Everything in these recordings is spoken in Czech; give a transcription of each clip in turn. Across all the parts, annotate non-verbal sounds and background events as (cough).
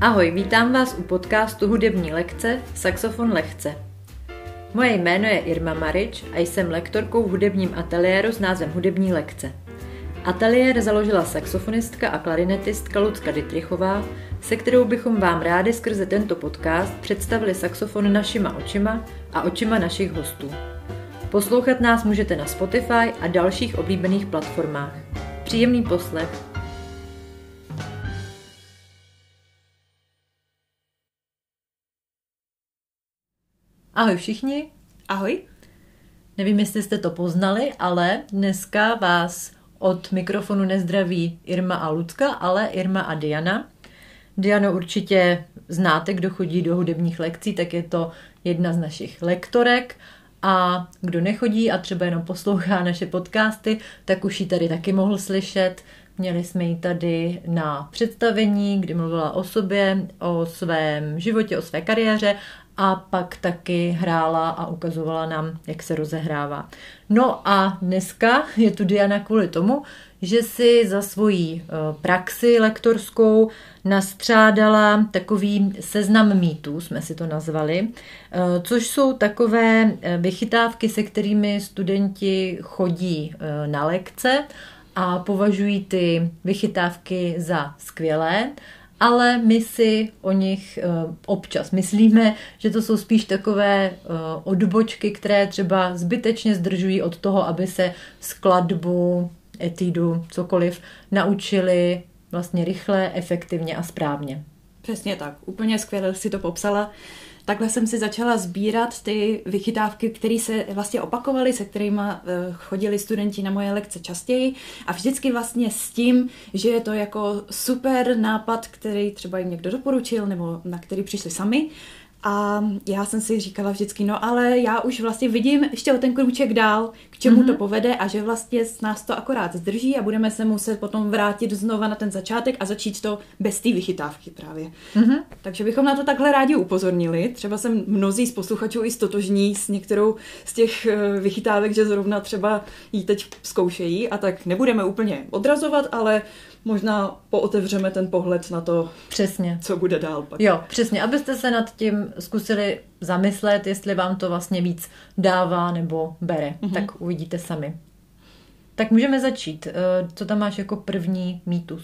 Ahoj, vítám vás u podcastu Hudební lekce Saxofon lehce. Moje jméno je Irma Marič a jsem lektorkou v hudebním ateliéru s názvem Hudební lekce. Ateliér založila saxofonistka a klarinetistka Lucka Dytrichová, se kterou bychom vám rádi skrze tento podcast představili saxofon našima očima a očima našich hostů. Poslouchat nás můžete na Spotify a dalších oblíbených platformách. Příjemný poslech. Ahoj všichni. Ahoj. Nevím, jestli jste to poznali, ale dneska vás od mikrofonu nezdraví Irma a Lucka, ale Irma a Diana. Diano určitě znáte, kdo chodí do hudebních lekcí, tak je to jedna z našich lektorek. A kdo nechodí a třeba jenom poslouchá naše podcasty, tak už ji tady taky mohl slyšet. Měli jsme ji tady na představení, kdy mluvila o sobě, o svém životě, o své kariéře a pak taky hrála a ukazovala nám, jak se rozehrává. No a dneska je tu Diana kvůli tomu, že si za svoji eh, praxi lektorskou nastřádala takový seznam mýtů, jsme si to nazvali, eh, což jsou takové eh, vychytávky, se kterými studenti chodí na lekce a považují ty vychytávky za skvělé ale my si o nich uh, občas myslíme, že to jsou spíš takové uh, odbočky, které třeba zbytečně zdržují od toho, aby se skladbu, etídu, cokoliv naučili vlastně rychle, efektivně a správně. Přesně tak, úplně skvěle si to popsala. Takhle jsem si začala sbírat ty vychytávky, které se vlastně opakovaly, se kterými eh, chodili studenti na moje lekce častěji. A vždycky vlastně s tím, že je to jako super nápad, který třeba jim někdo doporučil nebo na který přišli sami a já jsem si říkala vždycky, no ale já už vlastně vidím ještě o ten krůček dál, k čemu mm-hmm. to povede a že vlastně nás to akorát zdrží a budeme se muset potom vrátit znova na ten začátek a začít to bez té vychytávky právě. Mm-hmm. Takže bychom na to takhle rádi upozornili. Třeba jsem mnozí z posluchačů i stotožní s některou z těch eh, vychytávek, že zrovna třeba jí teď zkoušejí a tak nebudeme úplně odrazovat, ale možná pootevřeme ten pohled na to, přesně. co bude dál. Pak. Jo, přesně, abyste se nad tím zkusili zamyslet, jestli vám to vlastně víc dává nebo bere. Mm-hmm. Tak uvidíte sami. Tak můžeme začít. Eh, co tam máš jako první mýtus?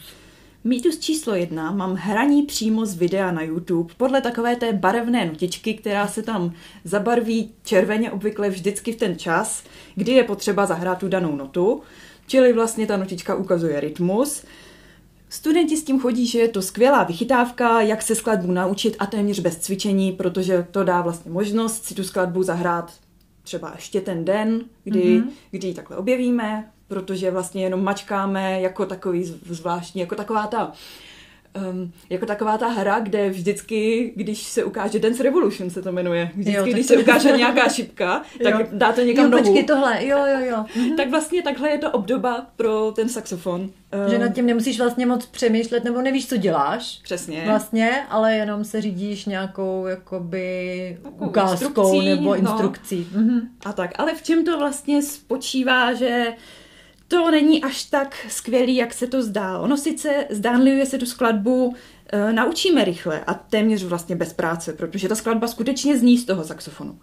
Mýtus číslo jedna, mám hraní přímo z videa na YouTube podle takové té barevné notičky, která se tam zabarví červeně obvykle vždycky v ten čas, kdy je potřeba zahrát tu danou notu. Čili vlastně ta notička ukazuje rytmus. Studenti s tím chodí, že je to skvělá vychytávka, jak se skladbu naučit a téměř bez cvičení, protože to dá vlastně možnost si tu skladbu zahrát třeba ještě ten den, kdy, mm-hmm. kdy ji takhle objevíme, protože vlastně jenom mačkáme jako takový zvláštní, jako taková ta um, jako taková ta hra, kde vždycky, když se ukáže Dance Revolution se to jmenuje, vždycky, jo, když se ukáže nějaká šipka, (laughs) tak jo. dáte někam jo. Počkej, tohle, jo, jo, jo. Mhm. Tak vlastně takhle je to obdoba pro ten saxofon. Že nad tím nemusíš vlastně moc přemýšlet, nebo nevíš, co děláš. Přesně. Vlastně, ale jenom se řídíš nějakou jakoby Takovou ukázkou instrukcí, nebo no. instrukcí. No. Mhm. A tak, ale v čem to vlastně spočívá, že to není až tak skvělý, jak se to zdá. Ono sice zdánlivě se tu skladbu e, naučíme rychle a téměř vlastně bez práce, protože ta skladba skutečně zní z toho saxofonu.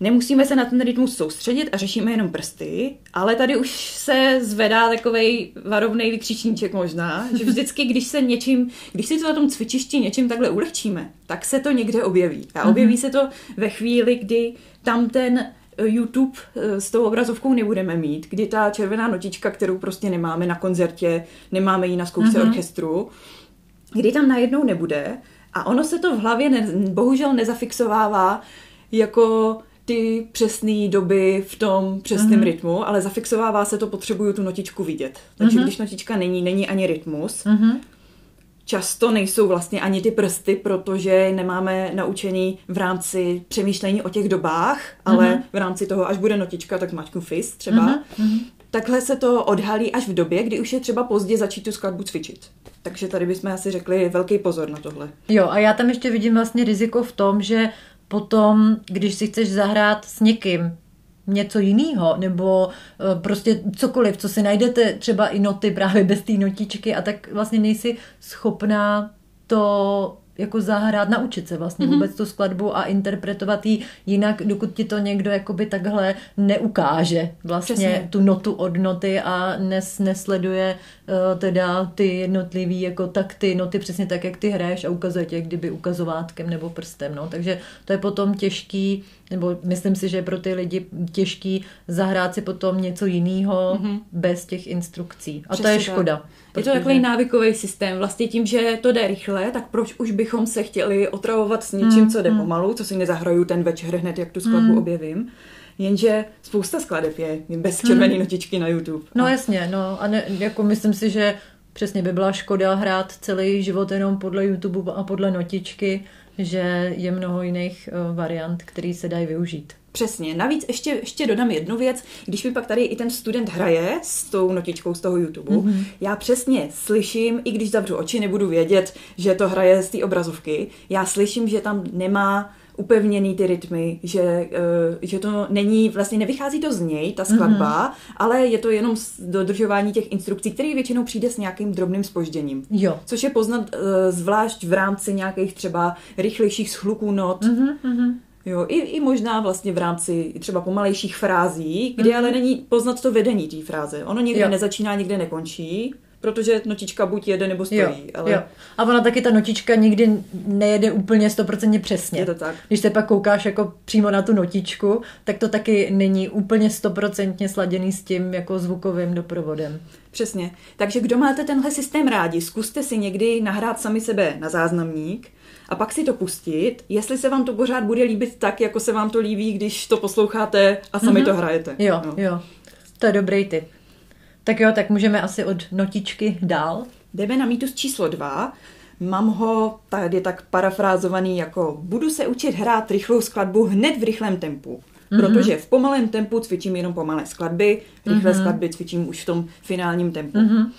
Nemusíme se na ten rytmus soustředit a řešíme jenom prsty, ale tady už se zvedá takový varovný vykřičníček možná, že vždycky, když se něčím, když si to na tom cvičišti něčím takhle ulehčíme, tak se to někde objeví. A objeví mm-hmm. se to ve chvíli, kdy tam ten YouTube eh, s tou obrazovkou nebudeme mít, kdy ta červená notička, kterou prostě nemáme na koncertě, nemáme ji na zkoušce mm-hmm. orchestru, kdy tam najednou nebude a ono se to v hlavě ne, bohužel nezafixovává jako ty přesné doby v tom přesném mm-hmm. rytmu, ale zafixovává se to, potřebuju tu notičku vidět. Takže mm-hmm. když notička není, není ani rytmus. Mm-hmm často nejsou vlastně ani ty prsty, protože nemáme naučený v rámci přemýšlení o těch dobách, ale mm-hmm. v rámci toho, až bude notička, tak mačku fist třeba. Mm-hmm. Takhle se to odhalí až v době, kdy už je třeba pozdě začít tu skladbu cvičit. Takže tady bychom asi řekli velký pozor na tohle. Jo, a já tam ještě vidím vlastně riziko v tom, že potom, když si chceš zahrát s někým, něco jiného, nebo eh, prostě cokoliv, co si najdete, třeba i noty právě bez té notičky a tak vlastně nejsi schopná to jako zahrát, naučit se vlastně mm-hmm. vůbec tu skladbu a interpretovat ji jinak, dokud ti to někdo jakoby takhle neukáže vlastně Přesně. tu notu od noty a nes, nesleduje teda ty jednotlivý jako takty, noty přesně tak, jak ty hraješ a ukazuje tě, kdyby ukazovátkem nebo prstem, no. Takže to je potom těžký, nebo myslím si, že je pro ty lidi těžký zahrát si potom něco jiného mm-hmm. bez těch instrukcí. A Přesně to je škoda. Tak. Protože... Je to takový návykový systém. Vlastně tím, že to jde rychle, tak proč už bychom se chtěli otravovat s něčím, mm, co jde mm. pomalu, co si nezahraju ten večer hned, jak tu skladbu mm. objevím. Jenže spousta skladeb je bez červené hmm. notičky na YouTube. No a... jasně, no a ne, jako myslím si, že přesně by byla škoda hrát celý život jenom podle YouTube a podle notičky, že je mnoho jiných uh, variant, který se dají využít. Přesně. Navíc ještě, ještě dodám jednu věc. Když mi pak tady i ten student hraje s tou notičkou z toho YouTube, mm-hmm. já přesně slyším, i když zavřu oči, nebudu vědět, že to hraje z té obrazovky, já slyším, že tam nemá upevněný ty rytmy, že, uh, že to není, vlastně nevychází to z něj, ta skladba, mm-hmm. ale je to jenom dodržování těch instrukcí, který většinou přijde s nějakým drobným spožděním. Jo. Což je poznat uh, zvlášť v rámci nějakých třeba rychlejších schluků not. Mm-hmm. Jo, i, i možná vlastně v rámci třeba pomalejších frází, kdy mm-hmm. ale není poznat to vedení té fráze. Ono někde jo. nezačíná, někde nekončí protože notička buď jede nebo stojí. Jo, ale... jo. A ona taky ta notička nikdy nejede úplně stoprocentně přesně. Je to tak. Když se pak koukáš jako přímo na tu notičku, tak to taky není úplně stoprocentně sladěný s tím jako zvukovým doprovodem. Přesně. Takže kdo máte tenhle systém rádi, zkuste si někdy nahrát sami sebe na záznamník a pak si to pustit, jestli se vám to pořád bude líbit tak, jako se vám to líbí, když to posloucháte a sami mm-hmm. to hrajete. Jo, no. jo. To je dobrý tip. Tak jo, tak můžeme asi od notičky dál. Jdeme na mýtus číslo dva. Mám ho tady tak parafrázovaný jako budu se učit hrát rychlou skladbu hned v rychlém tempu. Mm-hmm. Protože v pomalém tempu cvičím jenom pomalé skladby, rychlé mm-hmm. skladby cvičím už v tom finálním tempu. Mm-hmm.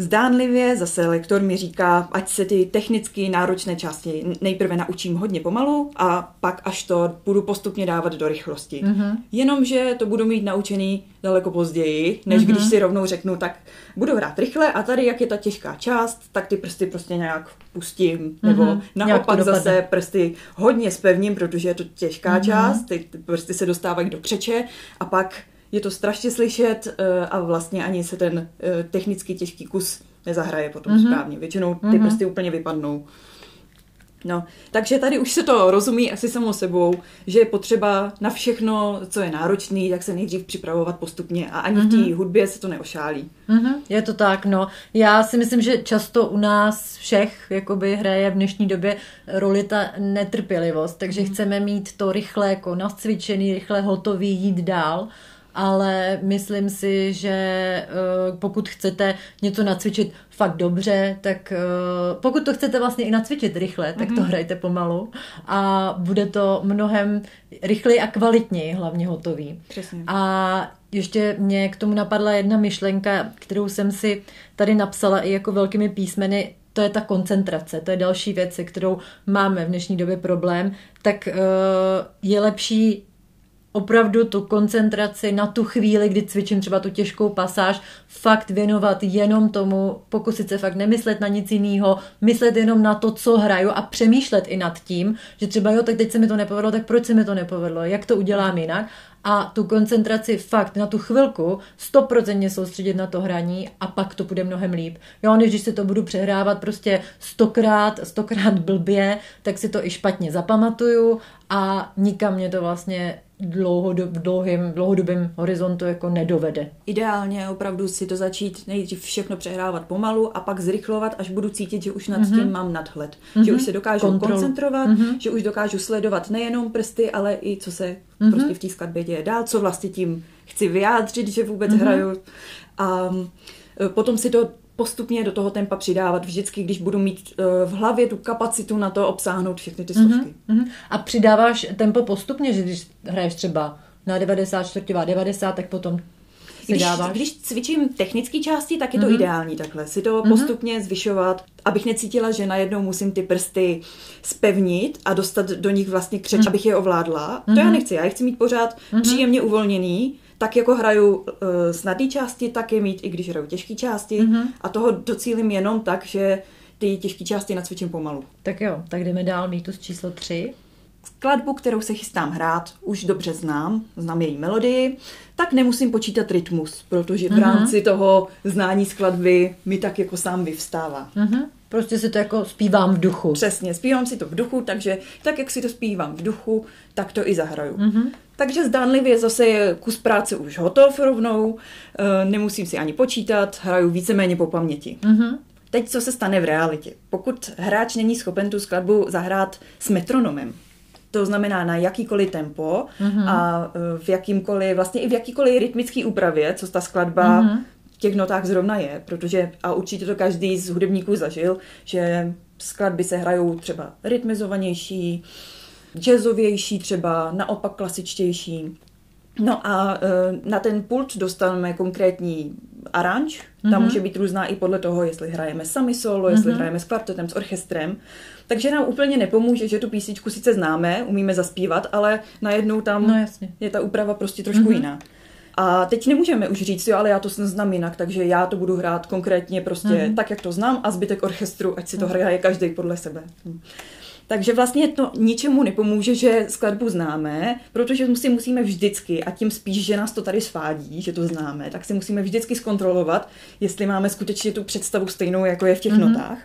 Zdánlivě zase lektor mi říká, ať se ty technicky náročné části nejprve naučím hodně pomalu a pak až to budu postupně dávat do rychlosti. Mm-hmm. Jenomže to budu mít naučený daleko později, než mm-hmm. když si rovnou řeknu, tak budu hrát rychle a tady, jak je ta těžká část, tak ty prsty prostě nějak pustím, mm-hmm. nebo naopak zase prsty hodně spevním, protože je to těžká mm-hmm. část, ty, ty prsty se dostávají do křeče a pak je to strašně slyšet eh, a vlastně ani se ten eh, technicky těžký kus nezahraje potom mm-hmm. správně. Většinou ty mm-hmm. prsty úplně vypadnou. No, takže tady už se to rozumí asi samo sebou, že je potřeba na všechno, co je náročný, tak se nejdřív připravovat postupně a ani mm-hmm. v té mhm. hudbě se to neošálí. Mm-hmm. Je to tak, no. Já si myslím, že často u nás všech jakoby hraje v dnešní době roli ta netrpělivost, takže mm-hmm. chceme mít to rychle jako nacvičený, rychle hotový, jít dál ale myslím si, že eh, pokud chcete něco nacvičit fakt dobře, tak eh, pokud to chcete vlastně i nacvičit rychle, tak to mhm. hrajte pomalu a bude to mnohem rychleji a kvalitněji hlavně hotový. Přesně. A ještě mě k tomu napadla jedna myšlenka, kterou jsem si tady napsala i jako velkými písmeny, to je ta koncentrace, to je další věc, se kterou máme v dnešní době problém, tak uh, je lepší opravdu tu koncentraci na tu chvíli, kdy cvičím třeba tu těžkou pasáž, fakt věnovat jenom tomu, pokusit se fakt nemyslet na nic jiného, myslet jenom na to, co hraju a přemýšlet i nad tím, že třeba jo, tak teď se mi to nepovedlo, tak proč se mi to nepovedlo, jak to udělám jinak a tu koncentraci fakt na tu chvilku stoprocentně soustředit na to hraní a pak to bude mnohem líp. Jo, než když se to budu přehrávat prostě stokrát, stokrát blbě, tak si to i špatně zapamatuju a nikam mě to vlastně dlouhodob, dlouhým, dlouhodobým horizontu jako nedovede. Ideálně opravdu si to začít nejdřív všechno přehrávat pomalu a pak zrychlovat, až budu cítit, že už nad mm-hmm. tím mám nadhled. Mm-hmm. Že už se dokážu Kontrol. koncentrovat, mm-hmm. že už dokážu sledovat nejenom prsty, ale i co se mm-hmm. prostě v té skladbě děje dál, co vlastně tím chci vyjádřit, že vůbec mm-hmm. hraju. A e, potom si to postupně do toho tempa přidávat vždycky, když budu mít uh, v hlavě tu kapacitu na to obsáhnout všechny ty složky. Uh-huh, uh-huh. A přidáváš tempo postupně, že když hraješ třeba na 90, čtvrtivá 90, tak potom když, dáváš? Když cvičím technické části, tak je to uh-huh. ideální takhle. Si to uh-huh. postupně zvyšovat, abych necítila, že najednou musím ty prsty spevnit a dostat do nich vlastně křeč, uh-huh. abych je ovládla. Uh-huh. To já nechci, já je chci mít pořád uh-huh. příjemně uvolněný, tak jako hraju uh, snadné části, tak je mít, i když hraju těžké části. Mm-hmm. A toho docílím jenom tak, že ty těžké části nacvičím pomalu. Tak jo, tak jdeme dál, mýtus číslo 3. Skladbu, kterou se chystám hrát, už dobře znám, znám její melodii, tak nemusím počítat rytmus, protože v rámci toho znání skladby mi tak jako sám vyvstává. Mhm. Prostě si to jako zpívám v duchu. Přesně, zpívám si to v duchu, takže tak, jak si to zpívám v duchu, tak to i zahraju. Mm-hmm. Takže zdánlivě zase je kus práce už hotov rovnou, e, nemusím si ani počítat, hraju víceméně po paměti. Mm-hmm. Teď, co se stane v realitě? Pokud hráč není schopen tu skladbu zahrát s metronomem, to znamená na jakýkoliv tempo mm-hmm. a e, v jakýmkoliv, vlastně i v jakýkoliv rytmický úpravě, co ta skladba mm-hmm. v těch notách zrovna je, protože, a určitě to každý z hudebníků zažil, že skladby se hrajou třeba rytmizovanější, jazzovější třeba, naopak klasičtější. No a e, na ten pult dostaneme konkrétní aranž, tam mm-hmm. může být různá i podle toho, jestli hrajeme sami solo, jestli mm-hmm. hrajeme s kvartetem, s orchestrem. Takže nám úplně nepomůže, že tu písničku sice známe, umíme zaspívat, ale najednou tam no, jasně. je ta úprava prostě trošku mm-hmm. jiná. A teď nemůžeme už říct, jo, ale já to znám jinak, takže já to budu hrát konkrétně prostě mm-hmm. tak, jak to znám a zbytek orchestru, ať si to mm-hmm. hraje každý podle sebe. Takže vlastně to ničemu nepomůže, že skladbu známe, protože si musíme vždycky, a tím spíš, že nás to tady svádí, že to známe, tak si musíme vždycky zkontrolovat, jestli máme skutečně tu představu stejnou, jako je v těch mm-hmm. notách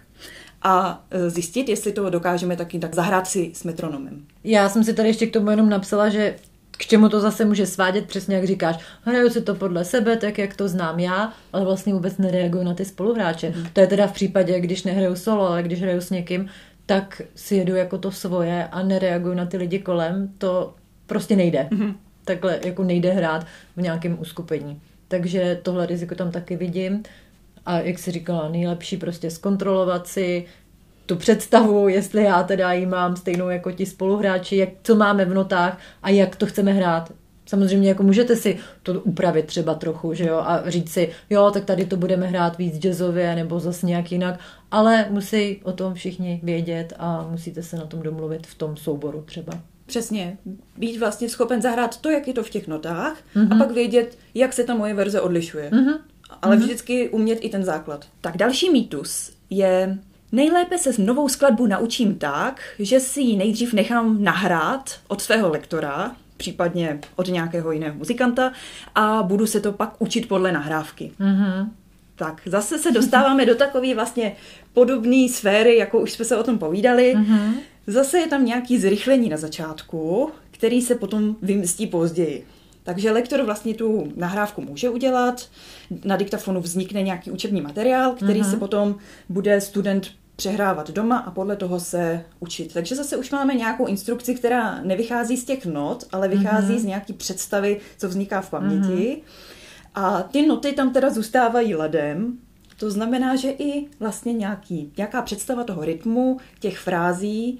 a e, zjistit, jestli to dokážeme taky tak zahrát si s metronomem. Já jsem si tady ještě k tomu jenom napsala, že k čemu to zase může svádět, přesně jak říkáš, hraju si to podle sebe, tak jak to znám já, ale vlastně vůbec nereaguju na ty spoluhráče. Mm. To je teda v případě, když nehraju solo, ale když hraju s někým, tak si jedu jako to svoje a nereaguju na ty lidi kolem, to prostě nejde. Mm-hmm. Takhle jako nejde hrát v nějakém uskupení. Takže tohle riziko tam taky vidím. A jak si říkala, nejlepší prostě zkontrolovat si tu představu, jestli já teda ji mám stejnou jako ti spoluhráči, jak, co máme v notách a jak to chceme hrát. Samozřejmě jako můžete si to upravit třeba trochu, že jo, a říct si, jo, tak tady to budeme hrát víc jazzově nebo zase nějak jinak, ale musí o tom všichni vědět a musíte se na tom domluvit v tom souboru třeba. Přesně. Být vlastně schopen zahrát to, jak je to v těch notách mm-hmm. a pak vědět, jak se ta moje verze odlišuje. Mm-hmm. Ale mm-hmm. vždycky umět i ten základ. Tak další mýtus je, nejlépe se novou skladbu naučím tak, že si ji nejdřív nechám nahrát od svého lektora, případně od nějakého jiného muzikanta a budu se to pak učit podle nahrávky. Mm-hmm. Tak, zase se dostáváme do takové vlastně podobné sféry, jako už jsme se o tom povídali. Mm-hmm. Zase je tam nějaký zrychlení na začátku, který se potom vymstí později. Takže lektor vlastně tu nahrávku může udělat, na diktafonu vznikne nějaký učební materiál, který mm-hmm. se potom bude student přehrávat doma a podle toho se učit. Takže zase už máme nějakou instrukci, která nevychází z těch not, ale vychází mm-hmm. z nějaký představy, co vzniká v paměti. Mm-hmm. A ty noty tam teda zůstávají ledem, to znamená, že i vlastně nějaký, nějaká představa toho rytmu, těch frází,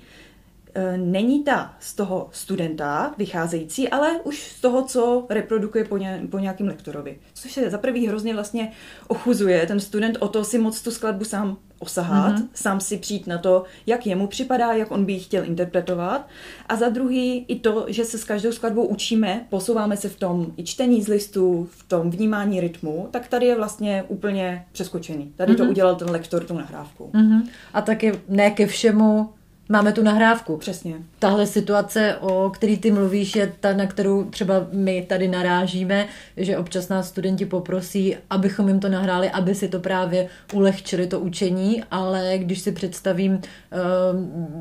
není ta z toho studenta vycházející, ale už z toho, co reprodukuje po, ně, po nějakým lektorovi. Což se za prvý hrozně vlastně ochuzuje ten student o to si moc tu skladbu sám osahat, mm-hmm. sám si přijít na to, jak jemu připadá, jak on by ji chtěl interpretovat. A za druhý i to, že se s každou skladbou učíme, posouváme se v tom i čtení z listů, v tom vnímání rytmu, tak tady je vlastně úplně přeskočený. Tady mm-hmm. to mhm. udělal ten lektor tu nahrávku. Mm-hmm. A taky ne ke všemu máme tu nahrávku. Přesně. Tahle situace, o který ty mluvíš, je ta, na kterou třeba my tady narážíme, že občas nás studenti poprosí, abychom jim to nahráli, aby si to právě ulehčili to učení, ale když si představím uh,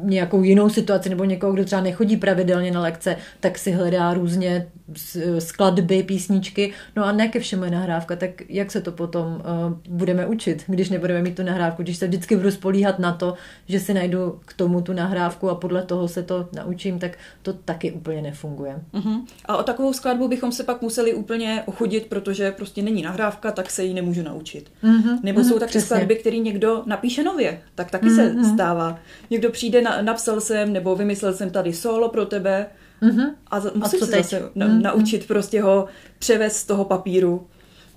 nějakou jinou situaci nebo někoho, kdo třeba nechodí pravidelně na lekce, tak si hledá různě skladby, písničky, no a ne ke všemu je nahrávka, tak jak se to potom uh, budeme učit, když nebudeme mít tu nahrávku, když se vždycky budu spolíhat na to, že si najdu k tomu tu nahrávku a podle toho se to naučím, tak to taky úplně nefunguje. Uh-huh. A o takovou skladbu bychom se pak museli úplně ochudit, protože prostě není nahrávka, tak se ji nemůžu naučit. Uh-huh. Nebo uh-huh. jsou taky Přesně. skladby, které někdo napíše nově, tak taky uh-huh. se stává. Někdo přijde, na, napsal jsem, nebo vymyslel jsem tady solo pro tebe, Uh-huh. A musím a se teď? zase na, uh-huh. naučit prostě ho převést z toho papíru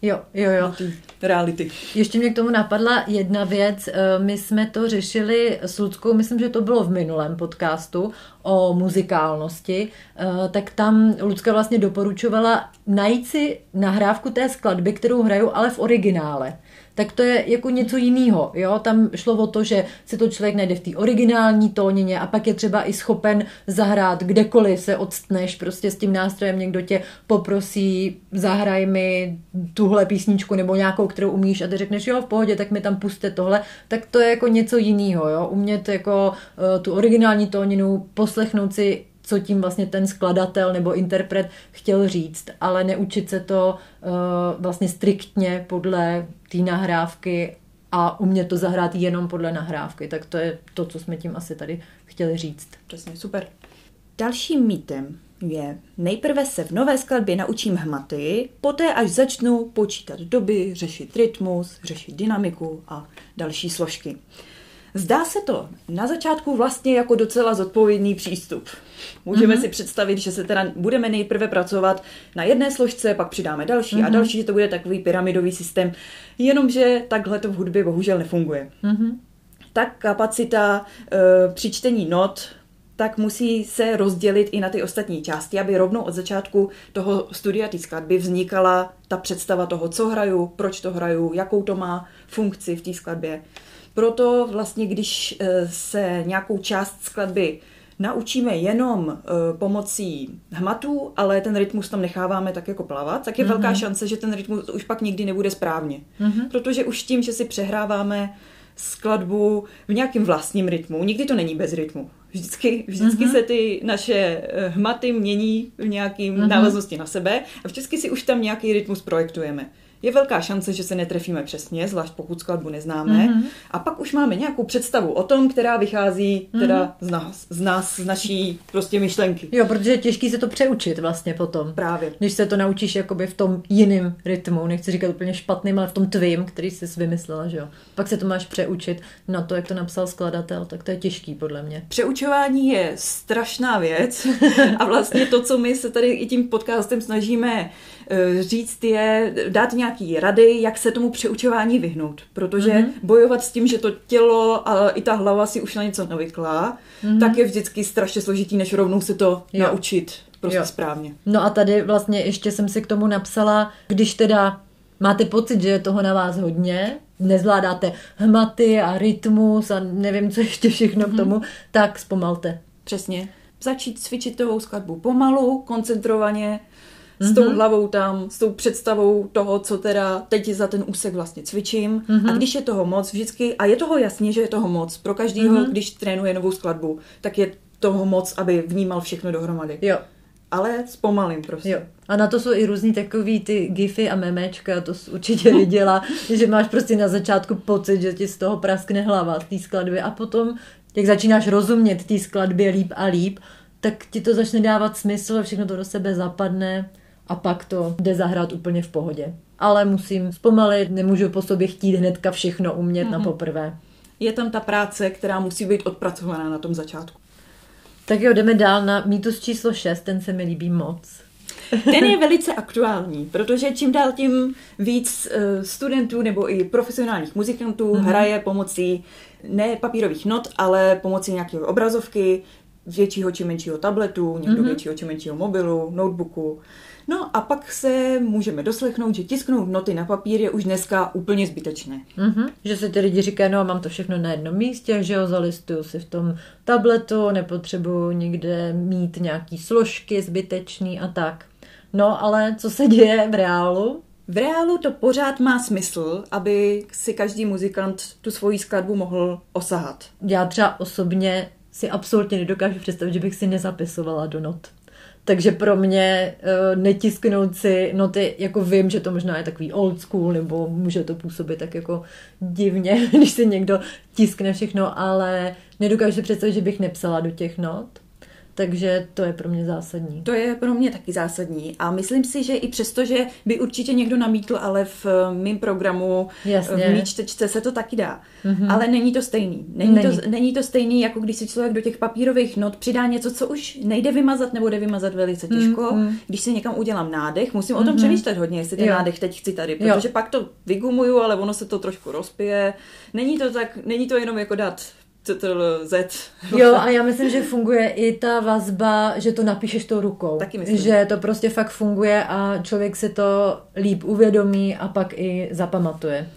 Jo, jo, jo. reality. Ještě mě k tomu napadla jedna věc. Eh, my jsme to řešili s Ludskou, myslím, že to bylo v minulém podcastu o muzikálnosti, eh, tak tam Lucka vlastně doporučovala najít si nahrávku té skladby, kterou hraju, ale v originále. Tak to je jako něco jiného. Jo? Tam šlo o to, že si to člověk najde v té originální tónině a pak je třeba i schopen zahrát kdekoliv se odstneš prostě s tím nástrojem, někdo tě poprosí, zahraj mi tuhle písničku nebo nějakou, kterou umíš a ty řekneš, jo, v pohodě, tak mi tam puste tohle, tak to je jako něco jiného, jo, umět jako uh, tu originální tóninu, poslechnout si co tím vlastně ten skladatel nebo interpret chtěl říct, ale neučit se to uh, vlastně striktně podle té nahrávky a umět to zahrát jenom podle nahrávky. Tak to je to, co jsme tím asi tady chtěli říct. Přesně, super. Dalším mýtem je, nejprve se v nové skladbě naučím hmaty, poté až začnu počítat doby, řešit rytmus, řešit dynamiku a další složky. Zdá se to na začátku vlastně jako docela zodpovědný přístup. Můžeme mm-hmm. si představit, že se teda budeme nejprve pracovat na jedné složce, pak přidáme další mm-hmm. a mhm. další, že to bude takový pyramidový systém, jenomže takhle to v hudbě bohužel nefunguje. Mm-hmm. Tak kapacita e, při čtení not tak musí se rozdělit i na ty ostatní části, aby rovnou od začátku toho studia té skladby vznikala ta představa toho, co hraju, proč to hraju, jakou to má funkci v té skladbě. Proto vlastně, když eh, se nějakou část skladby naučíme jenom uh, pomocí hmatů, ale ten rytmus tam necháváme tak jako plavat, tak je mm-hmm. velká šance, že ten rytmus už pak nikdy nebude správně. Mm-hmm. Protože už tím, že si přehráváme skladbu v nějakém vlastním rytmu, nikdy to není bez rytmu. Vždycky, vždycky mm-hmm. se ty naše eh, hmaty mění v nějakým mm-hmm. návaznosti na sebe a vždycky si už tam nějaký rytmus projektujeme je velká šance, že se netrefíme přesně, zvlášť pokud skladbu neznáme. Mm-hmm. A pak už máme nějakou představu o tom, která vychází teda mm-hmm. z nás, z nás, z naší prostě myšlenky. Jo, protože je těžký se to přeučit vlastně potom. Právě. Když se to naučíš jakoby v tom jiném rytmu, nechci říkat úplně špatným, ale v tom tvým, který jsi vymyslela, že jo. Pak se to máš přeučit na to, jak to napsal skladatel, tak to je těžký podle mě. Přeučování je strašná věc (laughs) a vlastně to, co my se tady i tím podcastem snažíme říct je, dát nějaký rady, jak se tomu přeučování vyhnout. Protože mm-hmm. bojovat s tím, že to tělo a i ta hlava si už na něco navykla, mm-hmm. tak je vždycky strašně složitý, než rovnou se to jo. naučit prostě jo. správně. No a tady vlastně ještě jsem si k tomu napsala, když teda máte pocit, že je toho na vás hodně, nezvládáte hmaty a rytmus a nevím, co ještě všechno mm-hmm. k mhm. tomu, tak zpomalte. Přesně. Začít cvičit tou skladbu pomalu, koncentrovaně, s tou mm-hmm. hlavou tam, s tou představou toho, co teda teď za ten úsek vlastně cvičím. A když je toho moc vždycky, a je toho jasně, že je toho moc, pro každého, mm-hmm. když trénuje novou skladbu, tak je toho moc, aby vnímal všechno dohromady. Jo. Ale zpomalím prostě. Jo. A na to jsou i různý takový ty gify a memečka, to jsi určitě viděla, (laughs) že máš prostě na začátku pocit, že ti z toho praskne hlava z té skladby a potom, jak začínáš rozumět té skladbě líp a líp, tak ti to začne dávat smysl, všechno to do sebe zapadne a pak to jde zahrát úplně v pohodě. Ale musím zpomalit, nemůžu po sobě chtít hnedka všechno umět mm-hmm. na mhm. poprvé. Je tam ta práce, která musí být odpracovaná na tom začátku. Tak jo, jdeme dál na mýtus číslo 6, ten se mi líbí moc. (laughs) Ten je velice aktuální, protože čím dál tím víc eh, studentů nebo i profesionálních muzikantů mm-hmm. hraje pomocí ne papírových not, ale pomocí nějaké obrazovky, většího či menšího tabletu, někdo mm-hmm. většího či menšího mobilu, notebooku. No a pak se můžeme doslechnout, že tisknout noty na papír je už dneska úplně zbytečné. Mm-hmm. Že se ty lidi říkají, no mám to všechno na jednom místě, že jo, zalistuju si v tom tabletu, nepotřebuju nikde mít nějaký složky zbytečný a tak. No ale co se děje v reálu? V reálu to pořád má smysl, aby si každý muzikant tu svoji skladbu mohl osahat. Já třeba osobně si absolutně nedokážu představit, že bych si nezapisovala do not. Takže pro mě uh, netisknout si noty, jako vím, že to možná je takový old school, nebo může to působit tak jako divně, (laughs) když si někdo tiskne všechno, ale nedokážu si představit, že bych nepsala do těch not. Takže to je pro mě zásadní. To je pro mě taky zásadní. A myslím si, že i přesto, že by určitě někdo namítl, ale v eh, mém programu, Jasně. v mý čtečce se to taky dá. Mm-hmm. Ale není to stejný. Není, není. To, není to stejný, jako když si člověk do těch papírových not přidá něco, co už nejde vymazat nebo jde vymazat velice těžko. Mm-hmm. Když si někam udělám nádech, musím mm-hmm. o tom mhm. přemýšlet hodně, jestli ten jo. nádech teď chci tady, protože jo. pak to vygumuju, ale ono se to trošku rozpije. Není to tak, není to jenom jako dát Z. Jo, a já myslím, že funguje i ta vazba, že to napíšeš tou rukou. Taky myslím. Že to prostě fakt funguje a člověk si to líp uvědomí a pak i zapamatuje.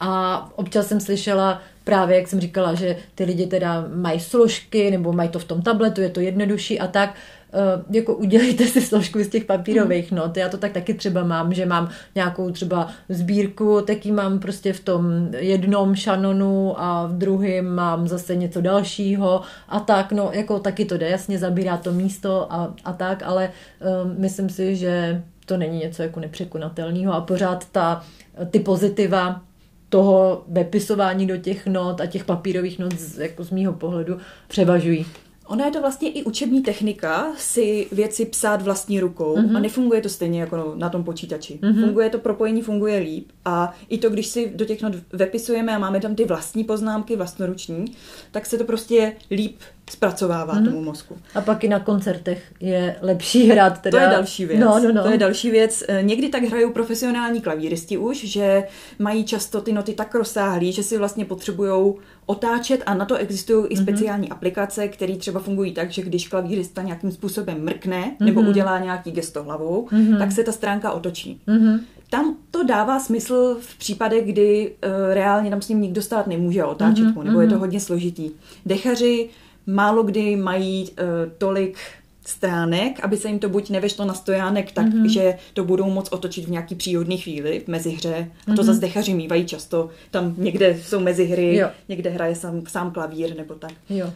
A občas jsem slyšela právě, jak jsem říkala, že ty lidi teda mají složky nebo mají to v tom tabletu, je to jednodušší a tak, uh, jako udělejte si složku z těch papírových mm. not. Já to tak taky třeba mám, že mám nějakou třeba sbírku, taky mám prostě v tom jednom šanonu a v druhém mám zase něco dalšího a tak, no jako taky to jde, jasně zabírá to místo a, a tak, ale um, myslím si, že to není něco jako nepřekonatelného a pořád ta, ty pozitiva toho vepisování do těch not a těch papírových not z, jako z mýho pohledu převažují. Ona je to vlastně i učební technika si věci psát vlastní rukou mm-hmm. a nefunguje to stejně jako na tom počítači. Mm-hmm. Funguje to propojení, funguje líp a i to, když si do těch not vepisujeme a máme tam ty vlastní poznámky, vlastnoruční, tak se to prostě líp zpracovává mm-hmm. tomu mozku. A pak i na koncertech je lepší (laughs) hrát teda. To je další věc. No, no, no. To je další věc. Eh, někdy tak hrajou profesionální klavíristi už, že mají často ty noty tak rozsáhlý, že si vlastně potřebují otáčet a na to existují i mhm. speciální mm-hmm. aplikace, které třeba fungují tak, že když klavírista nějakým způsobem mrkne mm-hmm. nebo udělá nějaký gesto hlavou, mm-hmm. tak se ta stránka otočí. Mm-hmm. Tam to dává smysl v případech, kdy uh, reálně tam s ním nikdo stát nemůže otáčet mm-hmm. nebo je to mhm. hodně složitý. Dechaři málo kdy mají uh, tolik stránek, aby se jim to buď nevešlo na stojánek tak, mm-hmm. že to budou moc otočit v nějaký příhodný chvíli v mezihře. A to mm-hmm. zase dechaři mývají často. Tam někde jsou mezihry, jo. někde hraje sám, sám klavír nebo tak. Jo.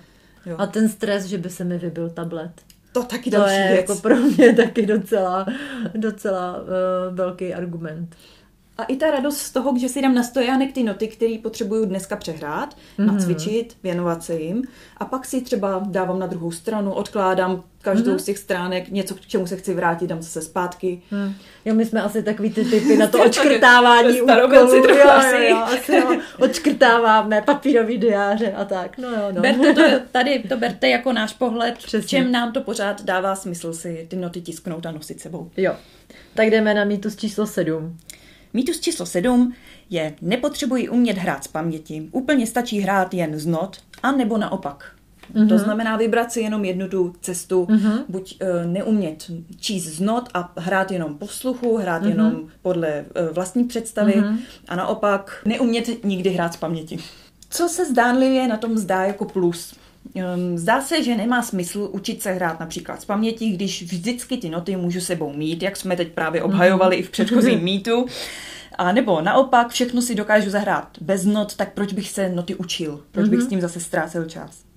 jo. A ten stres, že by se mi vybil tablet. To taky to další je věc. jako pro mě taky docela, docela uh, velký argument. A i ta radost z toho, že si dám na stojánek ty noty, které potřebuju dneska přehrát, mm-hmm. nacvičit, věnovat se jim. A pak si třeba dávám na druhou stranu, odkládám každou mm-hmm. z těch stránek, něco, k čemu se chci vrátit, dám zase zpátky. Mm. Jo, my jsme asi takový ty typy na to (laughs) odškrtávání úkolů. Jo, jo, jo, asi jo. Odškrtáváme papírový diáře a tak. No jo, no. Berte to, tady to berte jako náš pohled, Přesně. čem nám to pořád dává smysl si ty noty tisknout a nosit sebou. Jo. Tak jdeme na mýtus číslo 7. Mýtus číslo 7 je nepotřebuji umět hrát z paměti. Úplně stačí hrát jen z not, a nebo naopak. Mm-hmm. To mhm. znamená vybrat si jenom jednu tu cestu, mm-hmm. buď uh, neumět číst z not a hrát jenom posluchu, hrát mm-hmm. jenom podle uh, vlastní představy mm-hmm. a naopak neumět nikdy hrát z paměti. Co se zdánlivě na tom zdá jako plus? Um, zdá se, že nemá smysl učit se hrát například z paměti, když vždycky ty noty můžu sebou mít, jak jsme teď právě obhajovali mm-hmm. i v předchozím (laughs) mýtu. A nebo naopak, všechno si dokážu zahrát bez not, tak proč bych se noty učil? Proč mm-hmm. bych s tím zase ztrácel čas?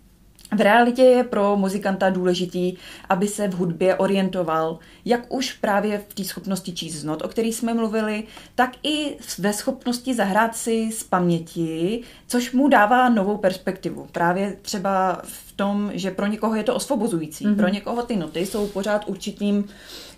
V realitě je pro muzikanta důležitý, aby se v hudbě orientoval, jak už právě v té schopnosti číst z not, o který jsme mluvili, tak i ve schopnosti zahrát si z paměti, což mu dává novou perspektivu. Právě třeba v tom, že pro někoho je to osvobozující. Mm-hmm. Pro někoho ty noty jsou pořád určitým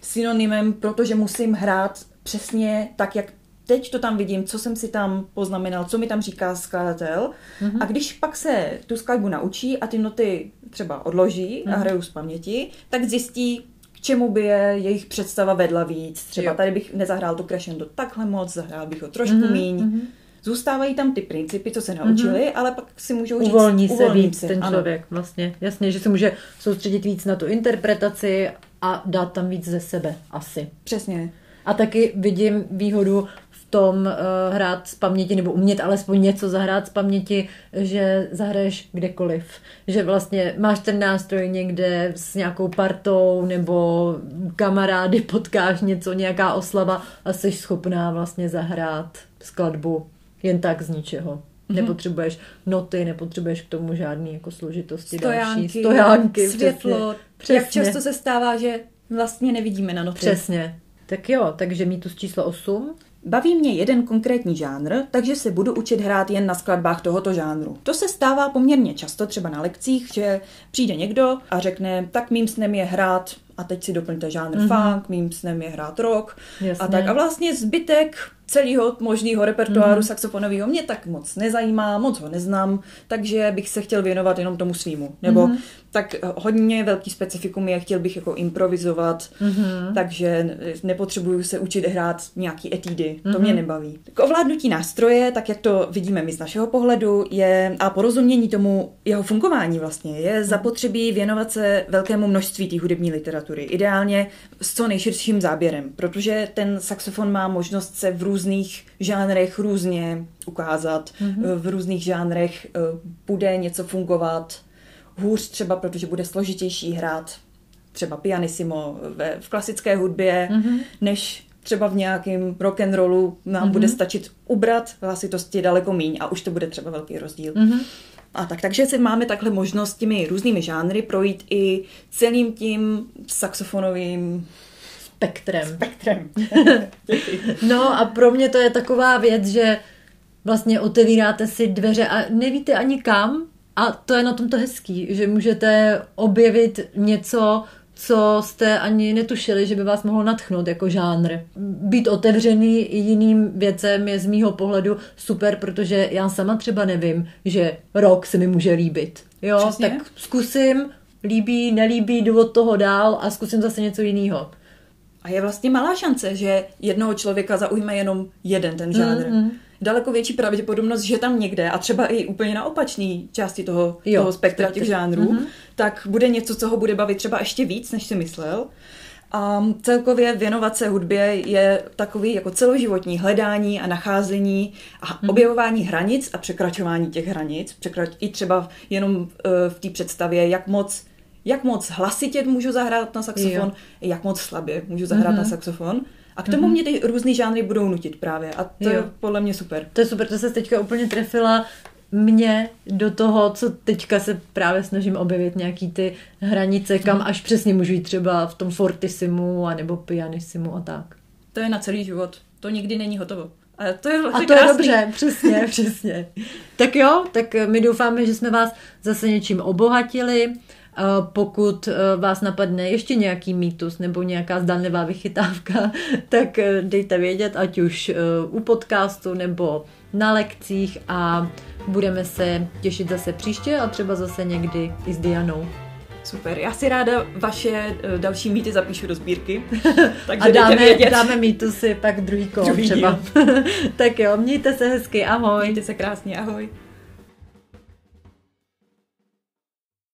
synonymem, protože musím hrát přesně tak, jak teď to tam vidím, co jsem si tam poznamenal, co mi tam říká skladatel. Mm-hmm. A když pak se tu skladbu naučí a ty noty třeba odloží mm-hmm. a mhm. hrajou z paměti, tak zjistí, k čemu by je jejich představa vedla víc. Třeba jo. tady bych nezahrál to crescendo takhle moc, zahrál bych ho trošku mm-hmm. míň. Mm-hmm. Zůstávají tam ty principy, co se naučili, mm-hmm. ale pak si můžou říct... Uvolní se víc si. ten člověk, ano. vlastně. Jasně, že se může soustředit víc na tu interpretaci a dát tam víc ze sebe, asi. Přesně. A taky vidím výhodu tom uh, hrát z paměti nebo umět alespoň něco zahrát z paměti, že zahraješ kdekoliv. Že vlastně máš ten nástroj někde s nějakou partou nebo kamarády potkáš něco, nějaká oslava a jsi schopná vlastně zahrát skladbu jen tak z ničeho. Mm-hmm. Nepotřebuješ noty, nepotřebuješ k tomu žádný jako složitosti stojánky, další. Stojánky, světlo. Přesně. Jak často se stává, že vlastně nevidíme na noty. Přesně. Tak jo, takže mýtus číslo 8. Baví mě jeden konkrétní žánr, takže se budu učit hrát jen na skladbách tohoto žánru. To se stává poměrně často, třeba na lekcích, že přijde někdo a řekne, tak mým snem je hrát a teď si doplňte žánr mm-hmm. funk, mým snem je hrát rock Jasně. a tak. A vlastně zbytek celého možného repertoáru mm-hmm. saxofonového mě tak moc nezajímá, moc ho neznám, takže bych se chtěl věnovat jenom tomu svýmu. Nebo mm-hmm. Tak hodně velký specifikum je, chtěl bych jako improvizovat, mm-hmm. takže nepotřebuju se učit hrát nějaký etídy, to mm-hmm. mě nebaví. K ovládnutí nástroje, tak jak to vidíme my z našeho pohledu, je a porozumění tomu jeho fungování vlastně, je zapotřebí věnovat se velkému množství té hudební literatury. Ideálně s co nejširším záběrem, protože ten saxofon má možnost se v různých různých žánrech různě ukázat, mm-hmm. v různých žánrech eh, bude něco fungovat hůř třeba, protože bude složitější hrát třeba pianissimo ve, v klasické hudbě, mm-hmm. než třeba v nějakém rock and rollu nám mm-hmm. bude stačit ubrat hlasitosti daleko míň a už to bude třeba velký rozdíl. Mm-hmm. A tak, takže si máme takhle možnost těmi různými žánry projít i celým tím saxofonovým spektrem. Spektrem. (laughs) no a pro mě to je taková věc, že vlastně otevíráte si dveře a nevíte ani kam a to je na tomto hezký, že můžete objevit něco, co jste ani netušili, že by vás mohlo natchnout jako žánr. Být otevřený jiným věcem je z mýho pohledu super, protože já sama třeba nevím, že rok se mi může líbit. Jo, Přesně. tak zkusím, líbí, nelíbí, jdu od toho dál a zkusím zase něco jiného. A je vlastně malá šance, že jednoho člověka zaujme jenom jeden ten žánr. Mm-hmm. Daleko větší pravděpodobnost, že tam někde, a třeba i úplně na opačné části toho, jo, toho spektra těch žánrů, mm-hmm. tak bude něco, co ho bude bavit třeba ještě víc, než si myslel. A celkově věnovat se hudbě je takový jako celoživotní hledání a nacházení a mm-hmm. objevování hranic a překračování těch hranic. Překrač, I třeba jenom uh, v té představě, jak moc jak moc hlasitě můžu zahrát na saxofon, jo. jak moc slabě můžu zahrát mm-hmm. na saxofon. A k tomu mm-hmm. mě ty různý žánry budou nutit právě. A to jo. je podle mě super. To je super, to se teďka úplně trefila mě do toho, co teďka se právě snažím objevit nějaký ty hranice, kam mm. až přesně můžu jít třeba v tom fortisimu a nebo pianissimu a tak. To je na celý život. To nikdy není hotovo. A to je, a to krásný. je dobře, přesně, (laughs) přesně. tak jo, tak my doufáme, že jsme vás zase něčím obohatili. Pokud eh, vás napadne ještě nějaký mýtus nebo nějaká zdanlivá vychytávka, (laughs) tak eh, dejte vědět, ať už eh, u podcastu nebo na lekcích a budeme se těšit zase příště a třeba zase někdy i s Dianou. Super, já si ráda vaše další mýty zapíšu do sbírky. (laughs) Takže a dáme, vědět. dáme mýtusy pak druhý kolo třeba. (laughs) tak jo, mějte se hezky, ahoj. Mějte se krásně, ahoj.